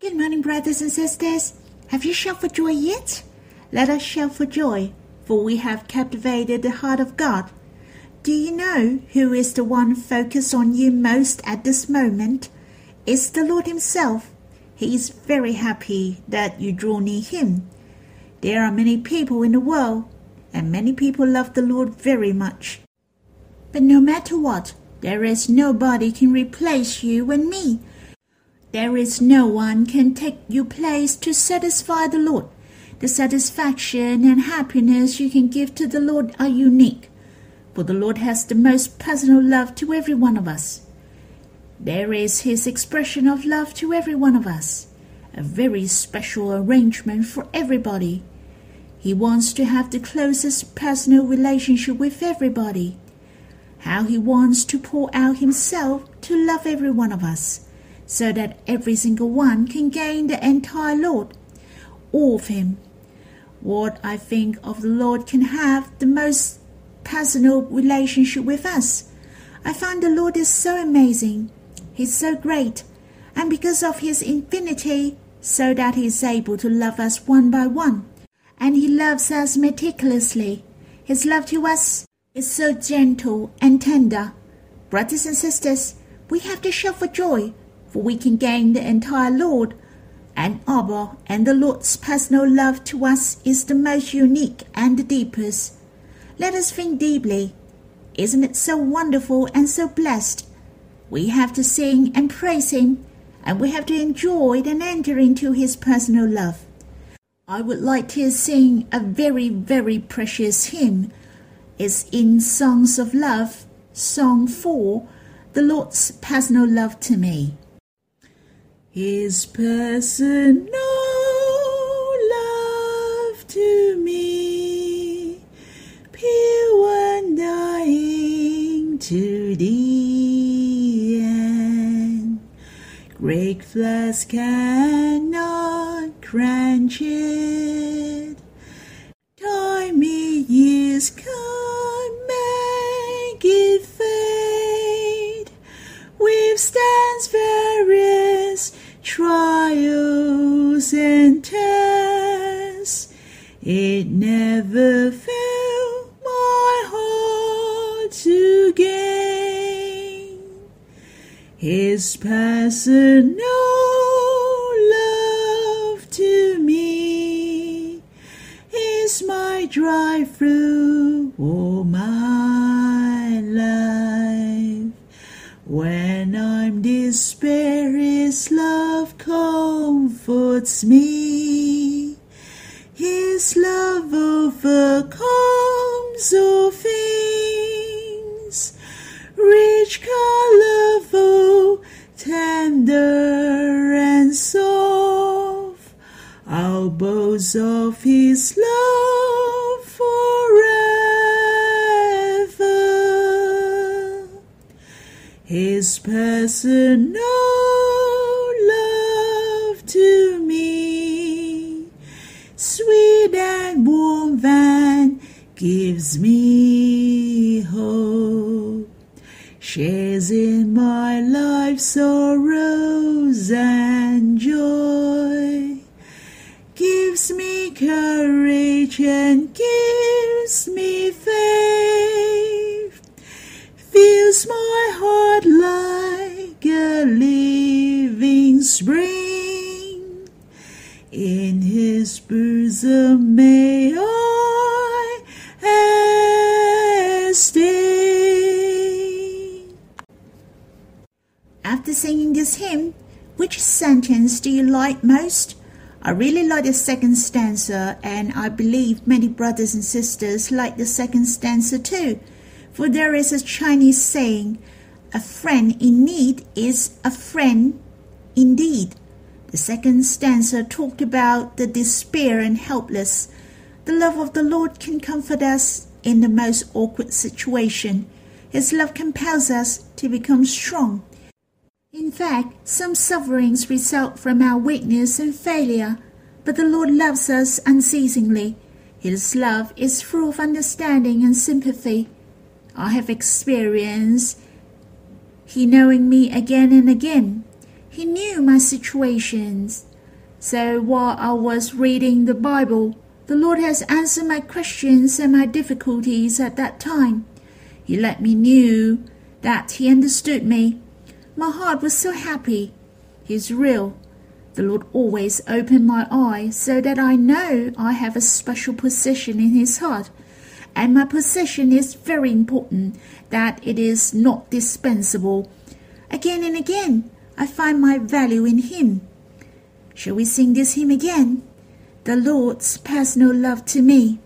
Good morning, brothers and sisters. Have you shouted for joy yet? Let us shout for joy, for we have captivated the heart of God. Do you know who is the one focused on you most at this moment? It's the Lord Himself. He is very happy that you draw near Him. There are many people in the world, and many people love the Lord very much. But no matter what, there is nobody can replace you and me. There is no one can take your place to satisfy the Lord. The satisfaction and happiness you can give to the Lord are unique, for the Lord has the most personal love to every one of us. There is His expression of love to every one of us, a very special arrangement for everybody. He wants to have the closest personal relationship with everybody. How He wants to pour out Himself to love every one of us so that every single one can gain the entire Lord, all of Him. What I think of the Lord can have the most personal relationship with us. I find the Lord is so amazing. He's so great. And because of His infinity, so that He is able to love us one by one. And He loves us meticulously. His love to us is so gentle and tender. Brothers and sisters, we have to shout for joy for we can gain the entire Lord. And Abba and the Lord's personal love to us is the most unique and the deepest. Let us think deeply. Isn't it so wonderful and so blessed? We have to sing and praise Him, and we have to enjoy and enter into His personal love. I would like to sing a very, very precious hymn. It's in Songs of Love, Song 4, The Lord's Personal Love to Me. His personal love to me, pure and dying to the end. Great floods cannot quench it. Time years can't His personal love to me is my drive through all my life. When I'm despair, His love comforts me. His love overcomes all of His love forever. His personal love to me, sweet and warm and gives me hope. Shares in my life's sorrows and joy, gives me and gives me faith fills my heart like a living spring. In his bosom may I stay. After singing this hymn, which sentence do you like most? I really like the second stanza, and I believe many brothers and sisters like the second stanza too. For there is a Chinese saying, a friend in need is a friend indeed. The second stanza talked about the despair and helpless. The love of the Lord can comfort us in the most awkward situation. His love compels us to become strong. In fact, some sufferings result from our weakness and failure, but the Lord loves us unceasingly. His love is full of understanding and sympathy. I have experienced He knowing me again and again. He knew my situations, So while I was reading the Bible, the Lord has answered my questions and my difficulties at that time. He let me know that He understood me. My heart was so happy. He's real. The Lord always opened my eyes so that I know I have a special position in His heart. And my position is very important, that it is not dispensable. Again and again, I find my value in Him. Shall we sing this hymn again? The Lord's personal love to me.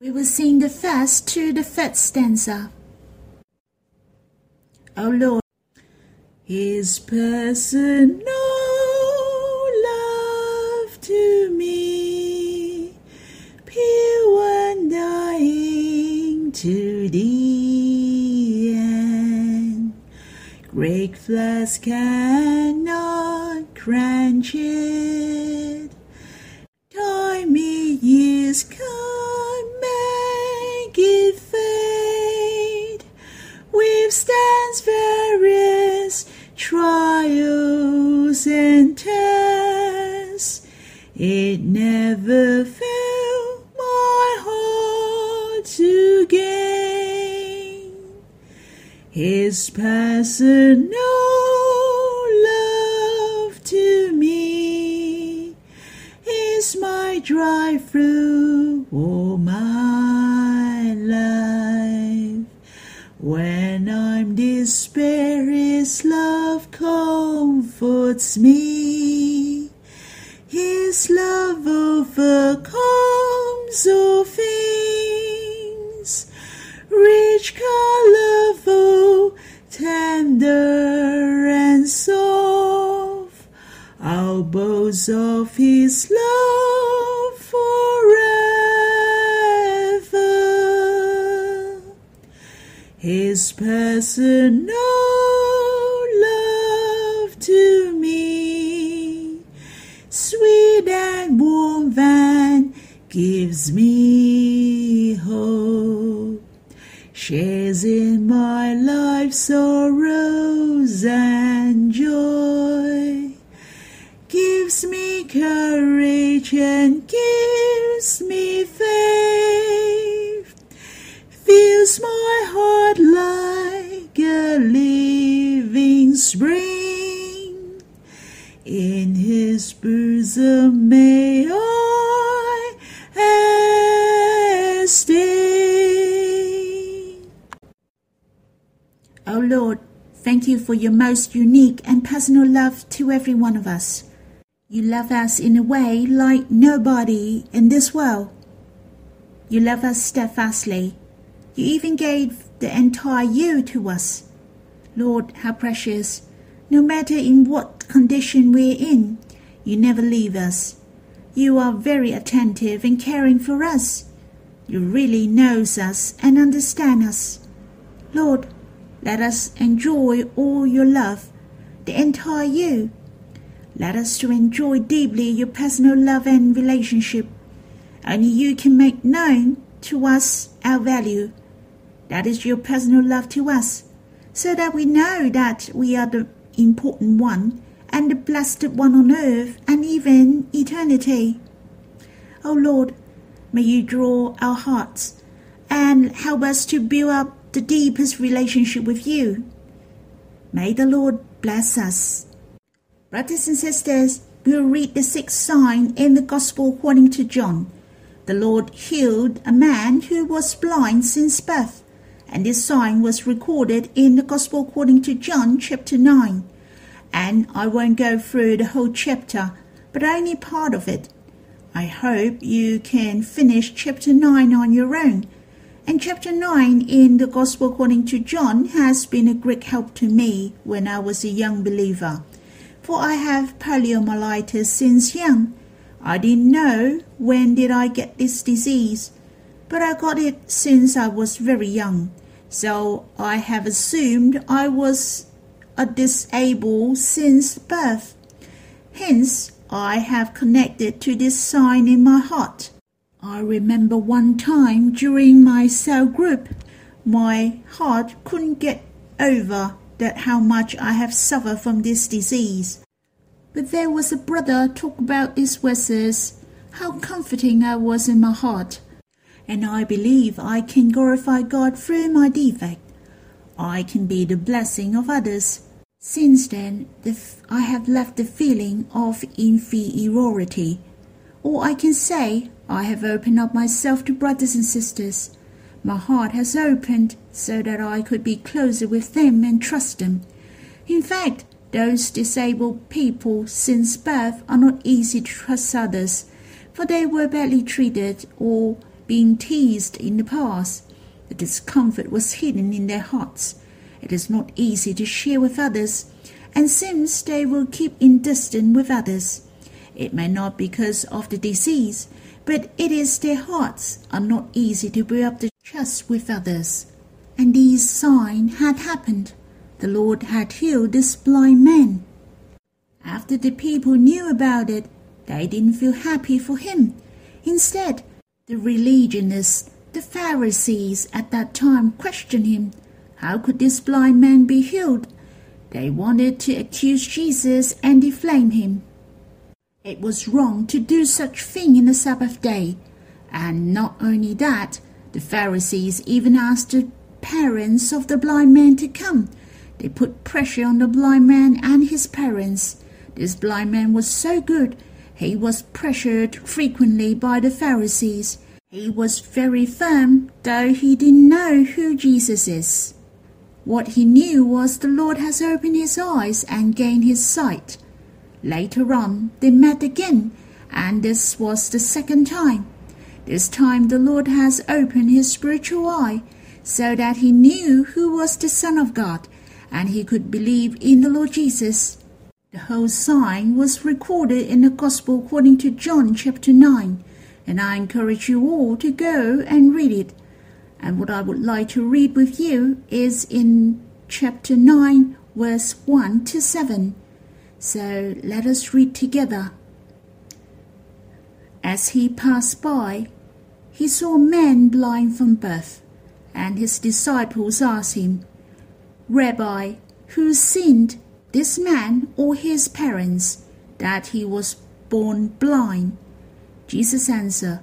We will sing the first to the third stanza. O Lord, His personal love to me, pure and dying to the end. Great floods cannot quench it. Never failed my heart to gain. His personal love to me is my drive through all my life. When I'm despair, His love comforts me. I'll boast of His love forever. His personal love to me, sweet and warm, and gives me hope. Shares in my life's sorrows and joy, gives me courage and gives me faith fills my heart like a living spring. In his bosom may I stay. O oh, Lord, thank you for your most unique and personal love to every one of us. You love us in a way like nobody in this world. You love us steadfastly. You even gave the entire you to us. Lord, how precious. No matter in what condition we're in, you never leave us. You are very attentive and caring for us. You really knows us and understand us. Lord, let us enjoy all your love, the entire you. Let us to enjoy deeply your personal love and relationship. Only you can make known to us our value. That is your personal love to us, so that we know that we are the important one and the blessed one on earth and even eternity. O Lord, may you draw our hearts and help us to build up the deepest relationship with you. May the Lord bless us. Brothers and sisters, we'll read the sixth sign in the Gospel according to John. The Lord healed a man who was blind since birth, and this sign was recorded in the Gospel according to John chapter 9. And I won't go through the whole chapter, but only part of it. I hope you can finish chapter 9 on your own. And chapter 9 in the Gospel according to John has been a great help to me when I was a young believer. For I have poliomyelitis since young. I didn't know when did I get this disease, but I got it since I was very young. So I have assumed I was a disabled since birth. Hence, I have connected to this sign in my heart. I remember one time during my cell group, my heart couldn't get over that how much I have suffered from this disease. but there was a brother talk about these verses. How comforting I was in my heart. And I believe I can glorify God through my defect. I can be the blessing of others. Since then, I have left the feeling of inferiority. Or I can say, I have opened up myself to brothers and sisters. My heart has opened so that I could be closer with them and trust them. In fact, those disabled people since birth are not easy to trust others, for they were badly treated or being teased in the past. The discomfort was hidden in their hearts. It is not easy to share with others, and since they will keep in distance with others. It may not because of the disease, but it is their hearts are not easy to build up the trust with others. And these signs had happened. The Lord had healed this blind man. After the people knew about it, they didn't feel happy for him. Instead, the religionists, the Pharisees at that time questioned him. How could this blind man be healed? They wanted to accuse Jesus and defame him. It was wrong to do such thing in the Sabbath day. And not only that, the Pharisees even asked the parents of the blind man to come. They put pressure on the blind man and his parents. This blind man was so good, he was pressured frequently by the Pharisees. He was very firm, though he didn't know who Jesus is. What he knew was the Lord has opened his eyes and gained his sight. Later on, they met again, and this was the second time. This time the Lord has opened his spiritual eye, so that he knew who was the Son of God, and he could believe in the Lord Jesus. The whole sign was recorded in the Gospel according to John chapter 9, and I encourage you all to go and read it. And what I would like to read with you is in chapter 9, verse 1 to 7. So let us read together. As he passed by, he saw a man blind from birth, and his disciples asked him, Rabbi, who sinned, this man or his parents, that he was born blind? Jesus answered,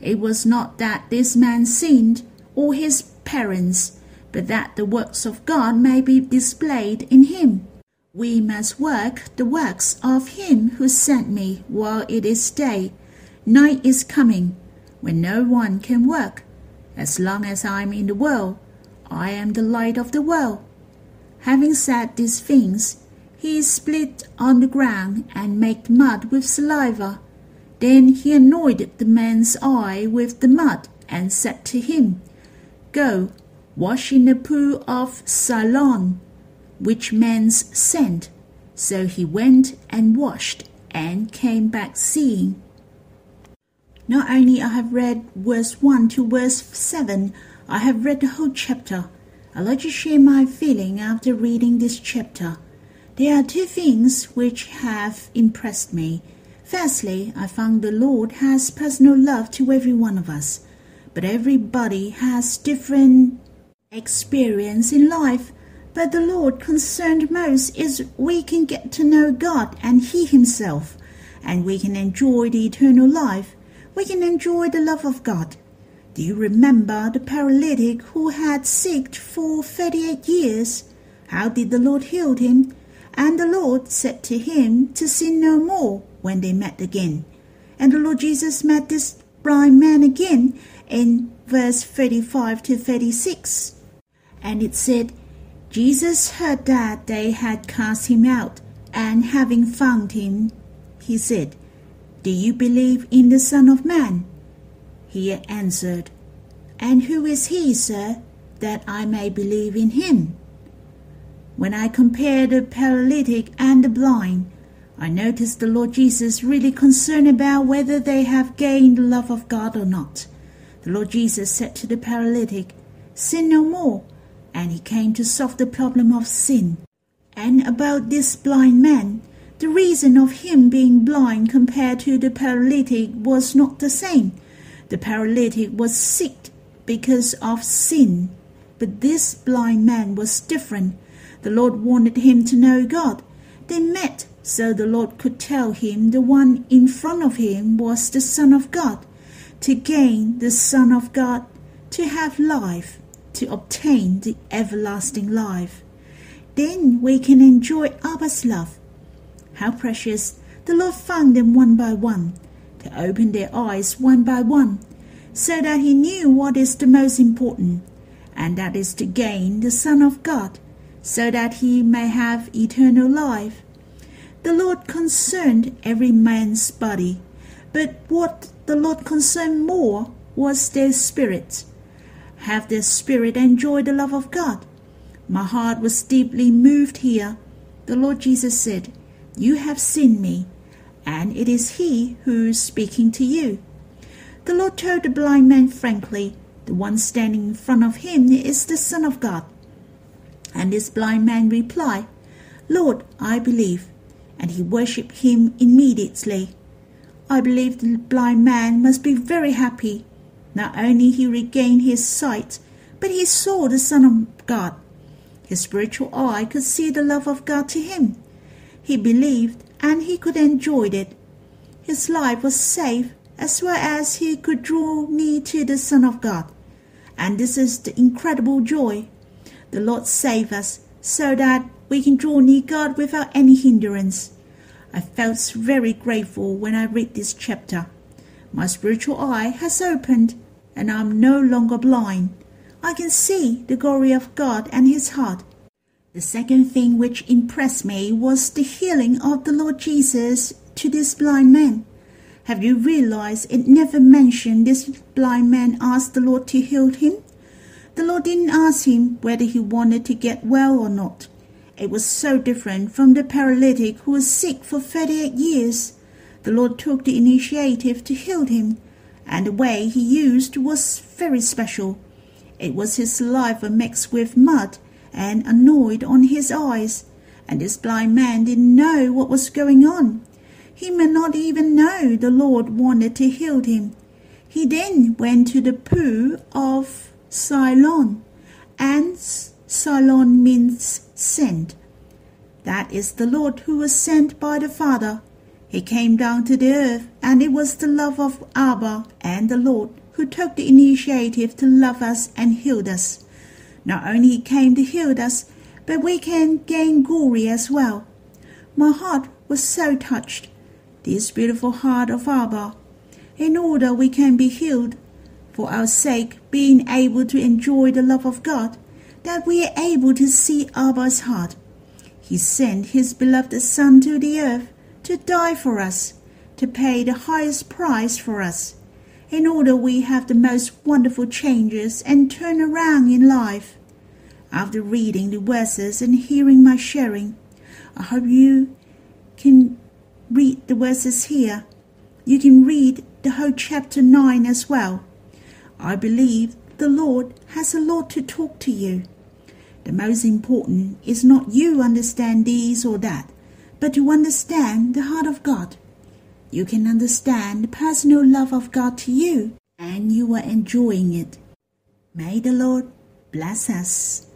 It was not that this man sinned or his parents, but that the works of God may be displayed in him. We must work the works of him who sent me while it is day. Night is coming, when no one can work. As long as I am in the world, I am the light of the world. Having said these things, he split on the ground and made mud with saliva. Then he anointed the man's eye with the mud and said to him, Go, wash in the pool of Siloam, which man's sent. So he went and washed and came back seeing. Not only I have read verse 1 to verse 7, I have read the whole chapter. I'd like to share my feeling after reading this chapter. There are two things which have impressed me. Firstly, I found the Lord has personal love to every one of us, but everybody has different experience in life. But the Lord concerned most is we can get to know God and He Himself, and we can enjoy the eternal life. We can enjoy the love of God. Do you remember the paralytic who had sick for thirty eight years? How did the Lord heal him? And the Lord said to him to sin no more when they met again. And the Lord Jesus met this blind man again in verse 35 to 36. And it said, Jesus heard that they had cast him out, and having found him, he said, Do you believe in the Son of Man? He answered, And who is he, sir, that I may believe in him? When I compare the paralytic and the blind, I notice the Lord Jesus really concerned about whether they have gained the love of God or not. The Lord Jesus said to the paralytic, Sin no more, and he came to solve the problem of sin. And about this blind man, the reason of him being blind compared to the paralytic was not the same. The paralytic was sick because of sin, but this blind man was different. The Lord wanted him to know God. They met so the Lord could tell him the one in front of him was the Son of God. To gain the Son of God, to have life, to obtain the everlasting life. Then we can enjoy Abba's love. How precious! The Lord found them one by one, to open their eyes one by one, so that he knew what is the most important, and that is to gain the Son of God, so that he may have eternal life. The Lord concerned every man's body, but what the Lord concerned more was their spirit. Have their spirit enjoy the love of God? My heart was deeply moved here. The Lord Jesus said, You have seen me, and it is He who is speaking to you. The Lord told the blind man frankly, The one standing in front of him is the Son of God. And this blind man replied, Lord, I believe and he worshipped him immediately. I believe the blind man must be very happy. Not only he regained his sight, but he saw the Son of God. His spiritual eye could see the love of God to him. He believed and he could enjoy it. His life was safe as well as he could draw near to the Son of God. And this is the incredible joy. The Lord saved us so that we can draw near God without any hindrance. I felt very grateful when I read this chapter. My spiritual eye has opened, and I am no longer blind. I can see the glory of God and His heart. The second thing which impressed me was the healing of the Lord Jesus to this blind man. Have you realized it never mentioned this blind man asked the Lord to heal him? The Lord didn't ask him whether he wanted to get well or not. It was so different from the paralytic who was sick for 38 years. The Lord took the initiative to heal him, and the way he used was very special. It was his saliva mixed with mud and annoyed on his eyes, and this blind man didn't know what was going on. He may not even know the Lord wanted to heal him. He then went to the pool of Siloam, and Siloam means sent. That is the Lord who was sent by the Father. He came down to the earth, and it was the love of Abba and the Lord who took the initiative to love us and heal us. Not only he came to heal us, but we can gain glory as well. My heart was so touched. This beautiful heart of Abba. In order we can be healed, for our sake, being able to enjoy the love of God, that we are able to see Abba's heart. He sent his beloved Son to the earth to die for us, to pay the highest price for us, in order we have the most wonderful changes and turn around in life. After reading the verses and hearing my sharing, I hope you can read the verses here. You can read the whole chapter 9 as well. I believe the Lord has a lot to talk to you. The most important is not you understand these or that, but to understand the heart of God. You can understand the personal love of God to you, and you are enjoying it. May the Lord bless us.